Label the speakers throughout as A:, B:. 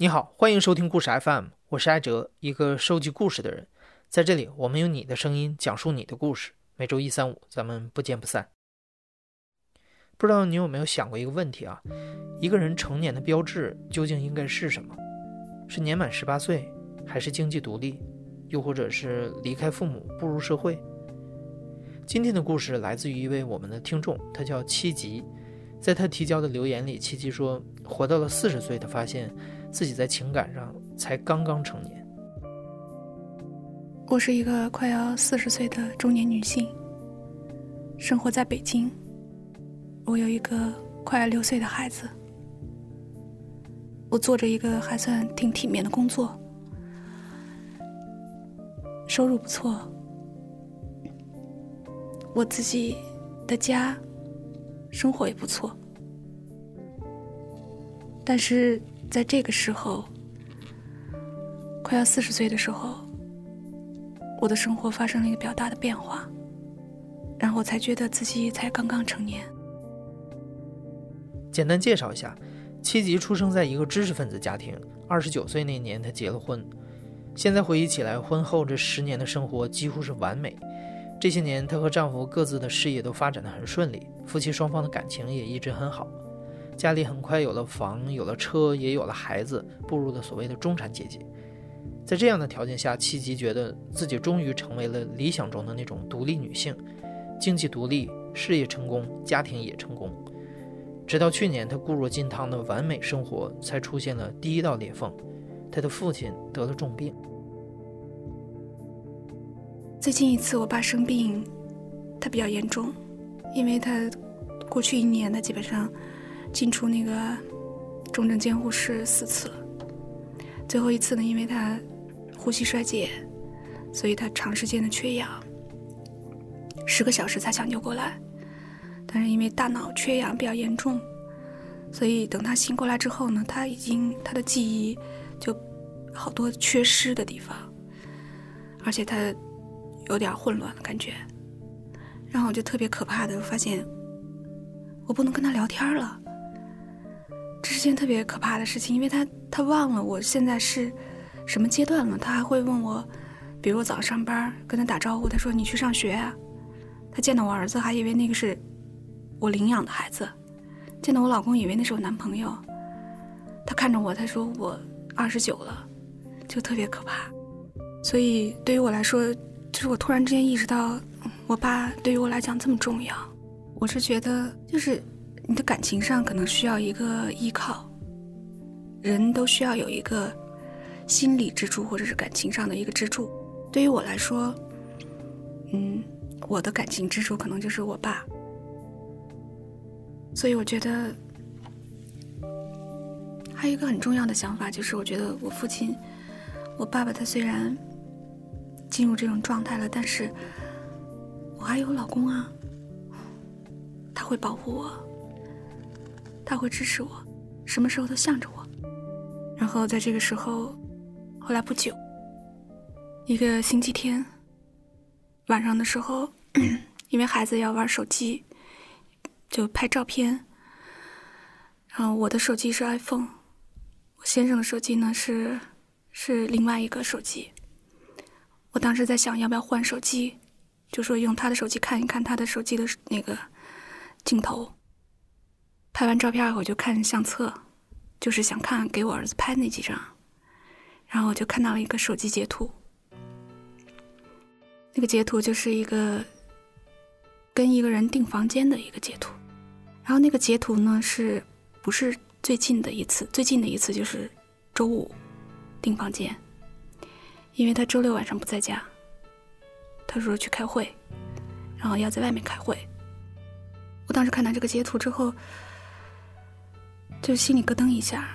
A: 你好，欢迎收听故事 FM，我是艾哲，一个收集故事的人。在这里，我们用你的声音讲述你的故事。每周一、三、五，咱们不见不散。不知道你有没有想过一个问题啊？一个人成年的标志究竟应该是什么？是年满十八岁，还是经济独立，又或者是离开父母步入社会？今天的故事来自于一位我们的听众，他叫七吉。在他提交的留言里，七吉说：“活到了四十岁，他发现。”自己在情感上才刚刚成年。
B: 我是一个快要四十岁的中年女性，生活在北京。我有一个快要六岁的孩子。我做着一个还算挺体面的工作，收入不错。我自己的家生活也不错，但是。在这个时候，快要四十岁的时候，我的生活发生了一个比较大的变化，然后才觉得自己才刚刚成年。
A: 简单介绍一下，七吉出生在一个知识分子家庭，二十九岁那年他结了婚。现在回忆起来，婚后这十年的生活几乎是完美。这些年，她和丈夫各自的事业都发展的很顺利，夫妻双方的感情也一直很好。家里很快有了房，有了车，也有了孩子，步入了所谓的中产阶级。在这样的条件下，七吉觉得自己终于成为了理想中的那种独立女性，经济独立，事业成功，家庭也成功。直到去年，她固若金汤的完美生活才出现了第一道裂缝，她的父亲得了重病。
B: 最近一次我爸生病，他比较严重，因为他过去一年他基本上。进出那个重症监护室四次了，最后一次呢，因为他呼吸衰竭，所以他长时间的缺氧，十个小时才抢救过来。但是因为大脑缺氧比较严重，所以等他醒过来之后呢，他已经他的记忆就好多缺失的地方，而且他有点混乱的感觉，然后我就特别可怕的发现，我不能跟他聊天了。这是件特别可怕的事情，因为他他忘了我现在是什么阶段了。他还会问我，比如我早上上班跟他打招呼，他说你去上学啊。他见到我儿子还以为那个是我领养的孩子，见到我老公以为那是我男朋友。他看着我，他说我二十九了，就特别可怕。所以对于我来说，就是我突然之间意识到，我爸对于我来讲这么重要。我是觉得就是。你的感情上可能需要一个依靠，人都需要有一个心理支柱或者是感情上的一个支柱。对于我来说，嗯，我的感情支柱可能就是我爸。所以我觉得还有一个很重要的想法，就是我觉得我父亲，我爸爸他虽然进入这种状态了，但是我还有老公啊，他会保护我。他会支持我，什么时候都向着我。然后在这个时候，后来不久，一个星期天晚上的时候，因为孩子要玩手机，就拍照片。然后我的手机是 iPhone，我先生的手机呢是是另外一个手机。我当时在想要不要换手机，就说用他的手机看一看他的手机的那个镜头。拍完照片，我就看相册，就是想看给我儿子拍那几张，然后我就看到了一个手机截图。那个截图就是一个跟一个人订房间的一个截图，然后那个截图呢是不是最近的一次？最近的一次就是周五订房间，因为他周六晚上不在家，他说去开会，然后要在外面开会。我当时看到这个截图之后。就心里咯噔一下，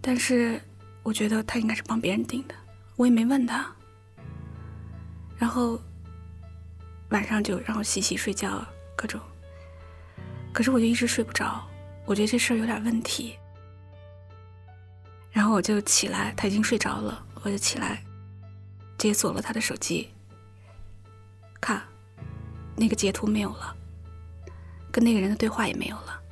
B: 但是我觉得他应该是帮别人订的，我也没问他。然后晚上就让我洗洗睡觉，各种。可是我就一直睡不着，我觉得这事儿有点问题。然后我就起来，他已经睡着了，我就起来解锁了他的手机，看那个截图没有了，跟那个人的对话也没有了。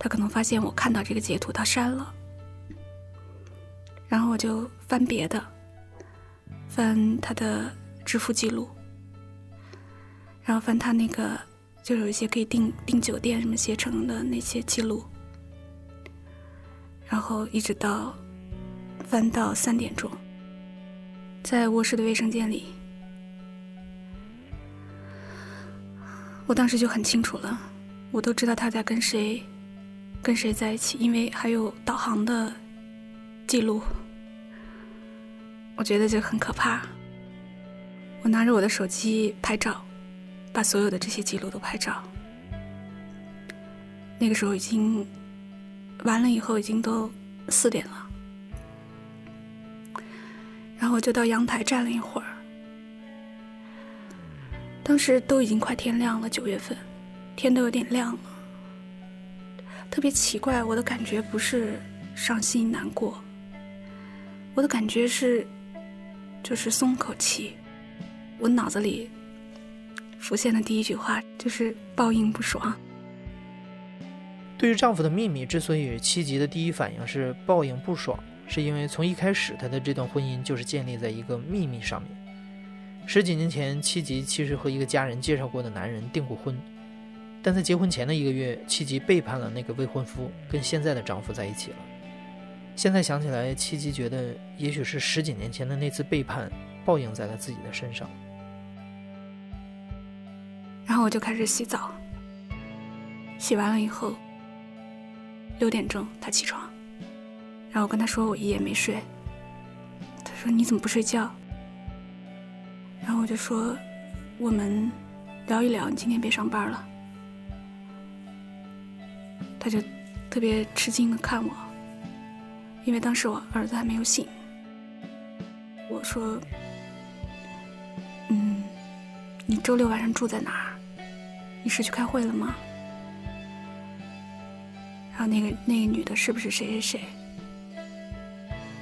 B: 他可能发现我看到这个截图，他删了。然后我就翻别的，翻他的支付记录，然后翻他那个就有一些可以订订酒店什么携程的那些记录，然后一直到翻到三点钟，在卧室的卫生间里，我当时就很清楚了，我都知道他在跟谁跟谁在一起，因为还有导航的记录。我觉得这很可怕。我拿着我的手机拍照，把所有的这些记录都拍照。那个时候已经完了，以后已经都四点了，然后我就到阳台站了一会儿。当时都已经快天亮了，九月份，天都有点亮了。特别奇怪，我的感觉不是伤心难过，我的感觉是。就是松口气，我脑子里浮现的第一句话就是报应不爽。
A: 对于丈夫的秘密，之所以七吉的第一反应是报应不爽，是因为从一开始，他的这段婚姻就是建立在一个秘密上面。十几年前，七吉其实和一个家人介绍过的男人订过婚，但在结婚前的一个月，七吉背叛了那个未婚夫，跟现在的丈夫在一起了。现在想起来，七吉觉得也许是十几年前的那次背叛报应在了自己的身上。
B: 然后我就开始洗澡，洗完了以后，六点钟他起床，然后我跟他说我一夜没睡，他说你怎么不睡觉？然后我就说我们聊一聊，你今天别上班了。他就特别吃惊的看我。因为当时我儿子还没有醒，我说：“嗯，你周六晚上住在哪儿？你是去开会了吗？”然后那个那个女的是不是谁谁谁？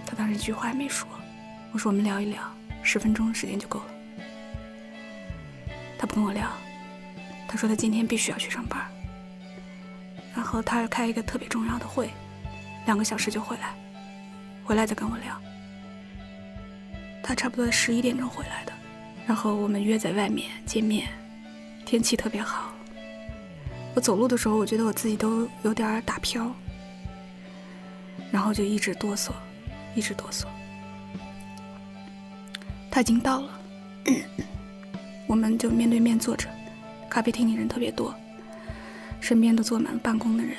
B: 他当时一句话也没说。我说：“我们聊一聊，十分钟时间就够了。”他不跟我聊，他说他今天必须要去上班，和他开一个特别重要的会，两个小时就回来。回来再跟我聊。他差不多十一点钟回来的，然后我们约在外面见面，天气特别好。我走路的时候，我觉得我自己都有点打飘，然后就一直哆嗦，一直哆嗦。他已经到了，我们就面对面坐着，咖啡厅里人特别多，身边都坐满了办公的人。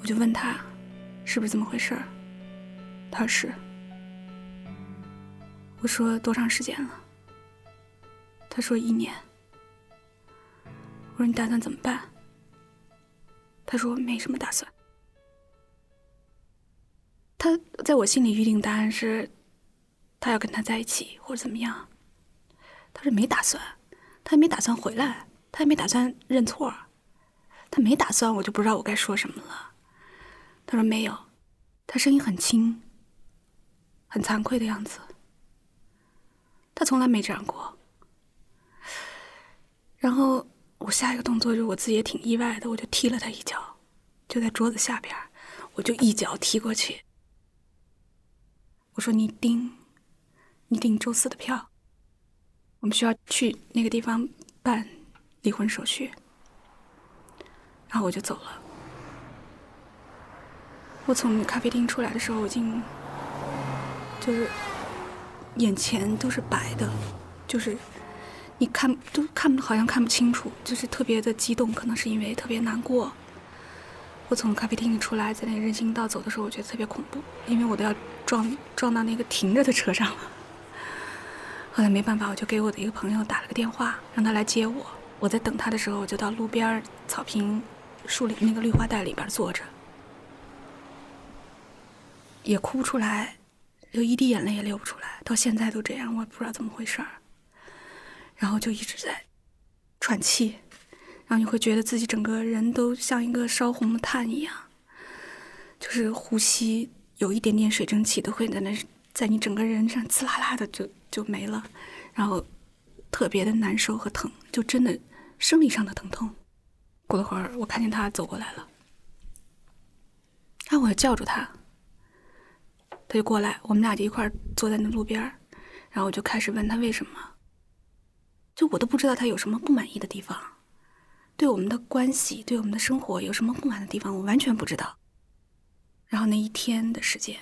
B: 我就问他。是不是这么回事儿？他说是。我说多长时间了？他说一年。我说你打算怎么办？他说没什么打算。他在我心里预定答案是，他要跟他在一起或者怎么样。他说没打算，他也没打算回来，他也没打算认错，他没打算，我就不知道我该说什么了。他说没有，他声音很轻，很惭愧的样子。他从来没这样过。然后我下一个动作就我自己也挺意外的，我就踢了他一脚，就在桌子下边，我就一脚踢过去。我说：“你订，你订周四的票，我们需要去那个地方办离婚手续。”然后我就走了。我从咖啡厅出来的时候，我已经就是眼前都是白的，就是你看都看不好像看不清楚，就是特别的激动，可能是因为特别难过。我从咖啡厅里出来，在那人行道走的时候，我觉得特别恐怖，因为我都要撞撞到那个停着的车上了。后来没办法，我就给我的一个朋友打了个电话，让他来接我。我在等他的时候，我就到路边草坪、树林那个绿化带里边坐着。也哭不出来，就一滴眼泪也流不出来，到现在都这样，我也不知道怎么回事儿。然后就一直在喘气，然后你会觉得自己整个人都像一个烧红的炭一样，就是呼吸有一点点水蒸气都会在那，在你整个人上呲啦啦的就就没了，然后特别的难受和疼，就真的生理上的疼痛。过了会儿，我看见他走过来了，然后我叫住他。他就过来，我们俩就一块坐在那路边，然后我就开始问他为什么，就我都不知道他有什么不满意的地方，对我们的关系，对我们的生活有什么不满的地方，我完全不知道。然后那一天的时间，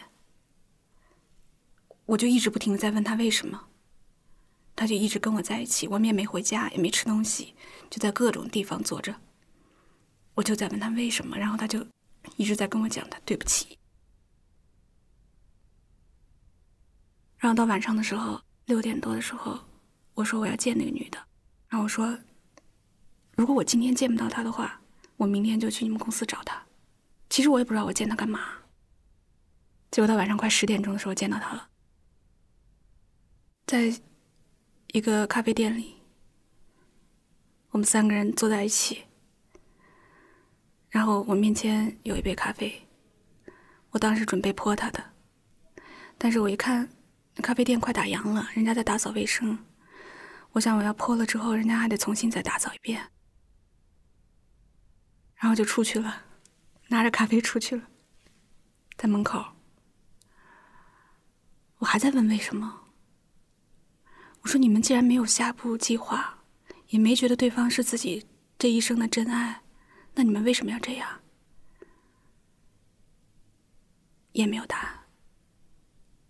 B: 我就一直不停的在问他为什么，他就一直跟我在一起，我们也没回家，也没吃东西，就在各种地方坐着。我就在问他为什么，然后他就一直在跟我讲他对不起。然后到晚上的时候，六点多的时候，我说我要见那个女的，然后我说，如果我今天见不到她的话，我明天就去你们公司找她。其实我也不知道我见她干嘛。结果到晚上快十点钟的时候见到她了，在一个咖啡店里，我们三个人坐在一起。然后我面前有一杯咖啡，我当时准备泼他的，但是我一看，咖啡店快打烊了，人家在打扫卫生，我想我要泼了之后，人家还得重新再打扫一遍，然后就出去了，拿着咖啡出去了，在门口，我还在问为什么，我说你们既然没有下步计划，也没觉得对方是自己这一生的真爱。那你们为什么要这样？也没有答案。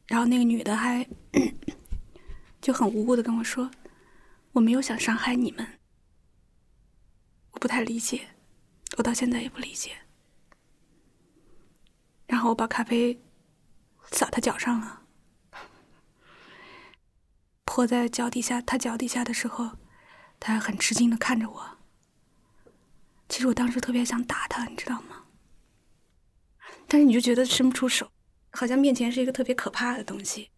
B: 然后那个女的还就很无辜的跟我说：“我没有想伤害你们。”我不太理解，我到现在也不理解。然后我把咖啡洒他脚上了，泼在脚底下，他脚底下的时候，他还很吃惊的看着我。其实我当时特别想打他，你知道吗？但是你就觉得伸不出手，好像面前是一个特别可怕的东西，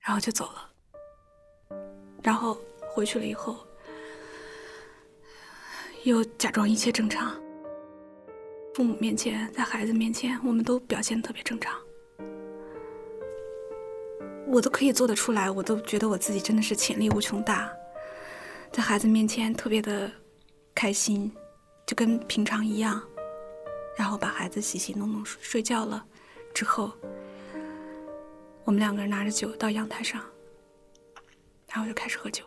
B: 然后就走了。然后回去了以后，又假装一切正常。父母面前，在孩子面前，我们都表现特别正常。我都可以做得出来，我都觉得我自己真的是潜力无穷大，在孩子面前特别的开心。就跟平常一样，然后把孩子洗洗弄弄睡睡觉了，之后，我们两个人拿着酒到阳台上，然后就开始喝酒。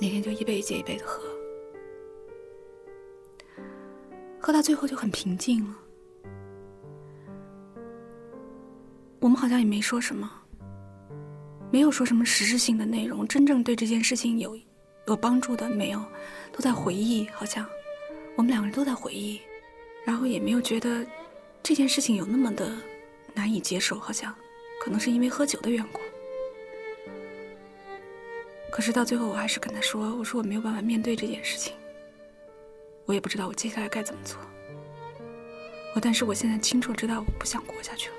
B: 那天就一杯接一杯的喝，喝到最后就很平静了。我们好像也没说什么，没有说什么实质性的内容，真正对这件事情有有帮助的没有，都在回忆，好像。我们两个人都在回忆，然后也没有觉得这件事情有那么的难以接受，好像可能是因为喝酒的缘故。可是到最后，我还是跟他说：“我说我没有办法面对这件事情，我也不知道我接下来该怎么做。我但是我现在清楚知道我不想过下去了。”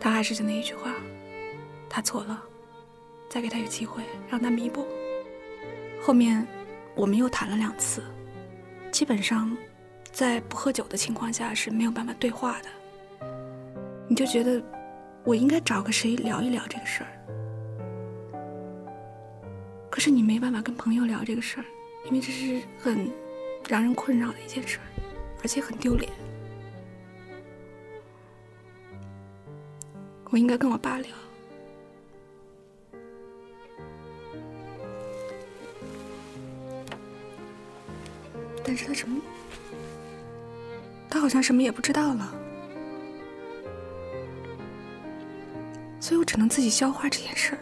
B: 他还是就那一句话：“他错了，再给他一个机会，让他弥补。”后面我们又谈了两次。基本上，在不喝酒的情况下是没有办法对话的。你就觉得，我应该找个谁聊一聊这个事儿。可是你没办法跟朋友聊这个事儿，因为这是很让人困扰的一件事儿，而且很丢脸。我应该跟我爸聊。但是他什么？他好像什么也不知道了，所以我只能自己消化这件事儿。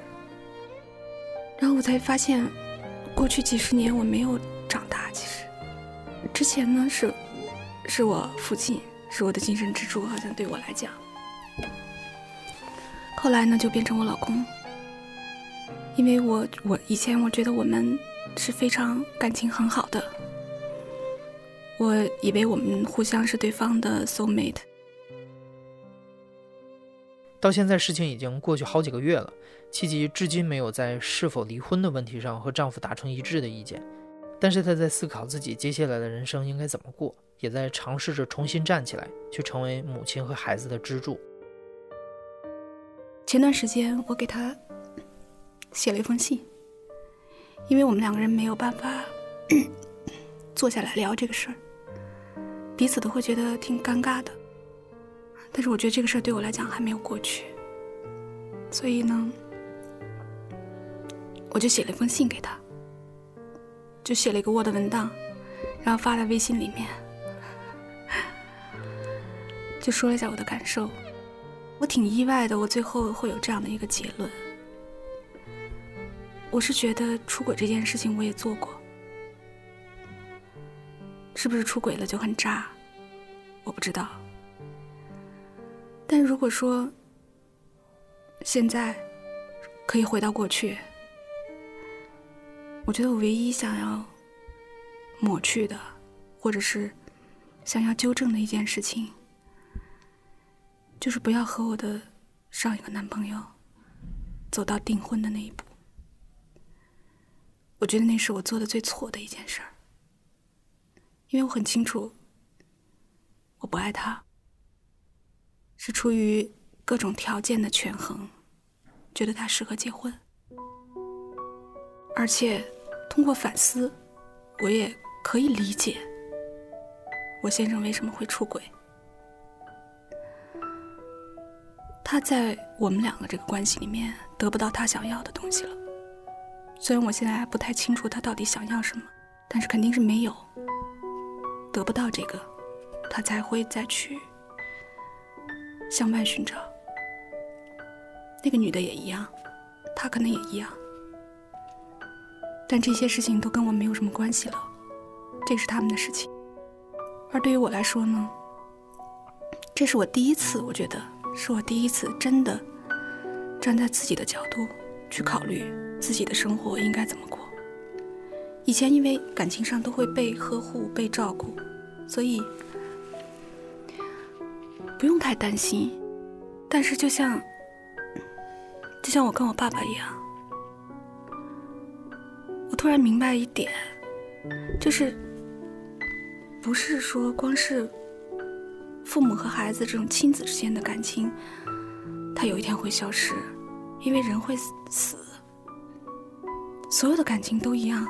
B: 然后我才发现，过去几十年我没有长大。其实，之前呢是，是我父亲是我的精神支柱，好像对我来讲。后来呢就变成我老公，因为我我以前我觉得我们是非常感情很好的。我以为我们互相是对方的 soul mate。
A: 到现在事情已经过去好几个月了，七吉至今没有在是否离婚的问题上和丈夫达成一致的意见，但是她在思考自己接下来的人生应该怎么过，也在尝试着重新站起来，去成为母亲和孩子的支柱。
B: 前段时间我给他写了一封信，因为我们两个人没有办法 坐下来聊这个事儿。彼此都会觉得挺尴尬的，但是我觉得这个事儿对我来讲还没有过去，所以呢，我就写了一封信给他，就写了一个 Word 文档，然后发在微信里面，就说了一下我的感受。我挺意外的，我最后会有这样的一个结论。我是觉得出轨这件事情我也做过，是不是出轨了就很渣？我不知道。但如果说现在可以回到过去，我觉得我唯一想要抹去的，或者是想要纠正的一件事情。就是不要和我的上一个男朋友走到订婚的那一步。我觉得那是我做的最错的一件事儿，因为我很清楚，我不爱他，是出于各种条件的权衡，觉得他适合结婚，而且通过反思，我也可以理解我先生为什么会出轨。他在我们两个这个关系里面得不到他想要的东西了。虽然我现在还不太清楚他到底想要什么，但是肯定是没有得不到这个，他才会再去向外寻找。那个女的也一样，他可能也一样，但这些事情都跟我没有什么关系了，这是他们的事情。而对于我来说呢，这是我第一次，我觉得。是我第一次真的站在自己的角度去考虑自己的生活应该怎么过。以前因为感情上都会被呵护、被照顾，所以不用太担心。但是就像就像我跟我爸爸一样，我突然明白一点，就是不是说光是。父母和孩子这种亲子之间的感情，它有一天会消失，因为人会死。所有的感情都一样，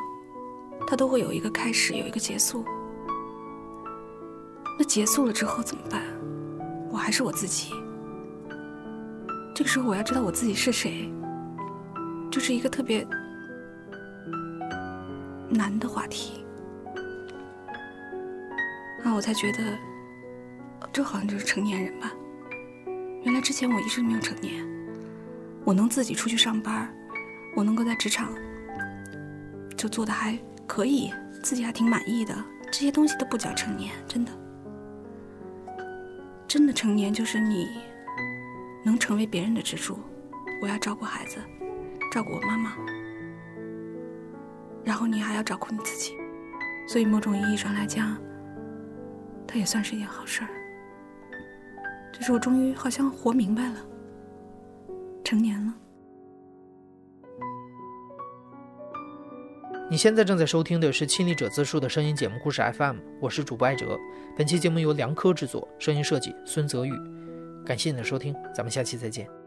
B: 它都会有一个开始，有一个结束。那结束了之后怎么办？我还是我自己。这个时候我要知道我自己是谁，就是一个特别难的话题。那我才觉得。这好像就是成年人吧？原来之前我一直没有成年。我能自己出去上班，我能够在职场就做的还可以，自己还挺满意的。这些东西都不叫成年，真的。真的成年就是你能成为别人的支柱。我要照顾孩子，照顾我妈妈，然后你还要照顾你自己。所以某种意义上来讲，它也算是一件好事儿。就是我终于好像活明白了，成年了。
A: 你现在正在收听的是《亲历者自述》的声音节目故事 FM，我是主播艾哲。本期节目由梁科制作，声音设计孙泽宇。感谢你的收听，咱们下期再见。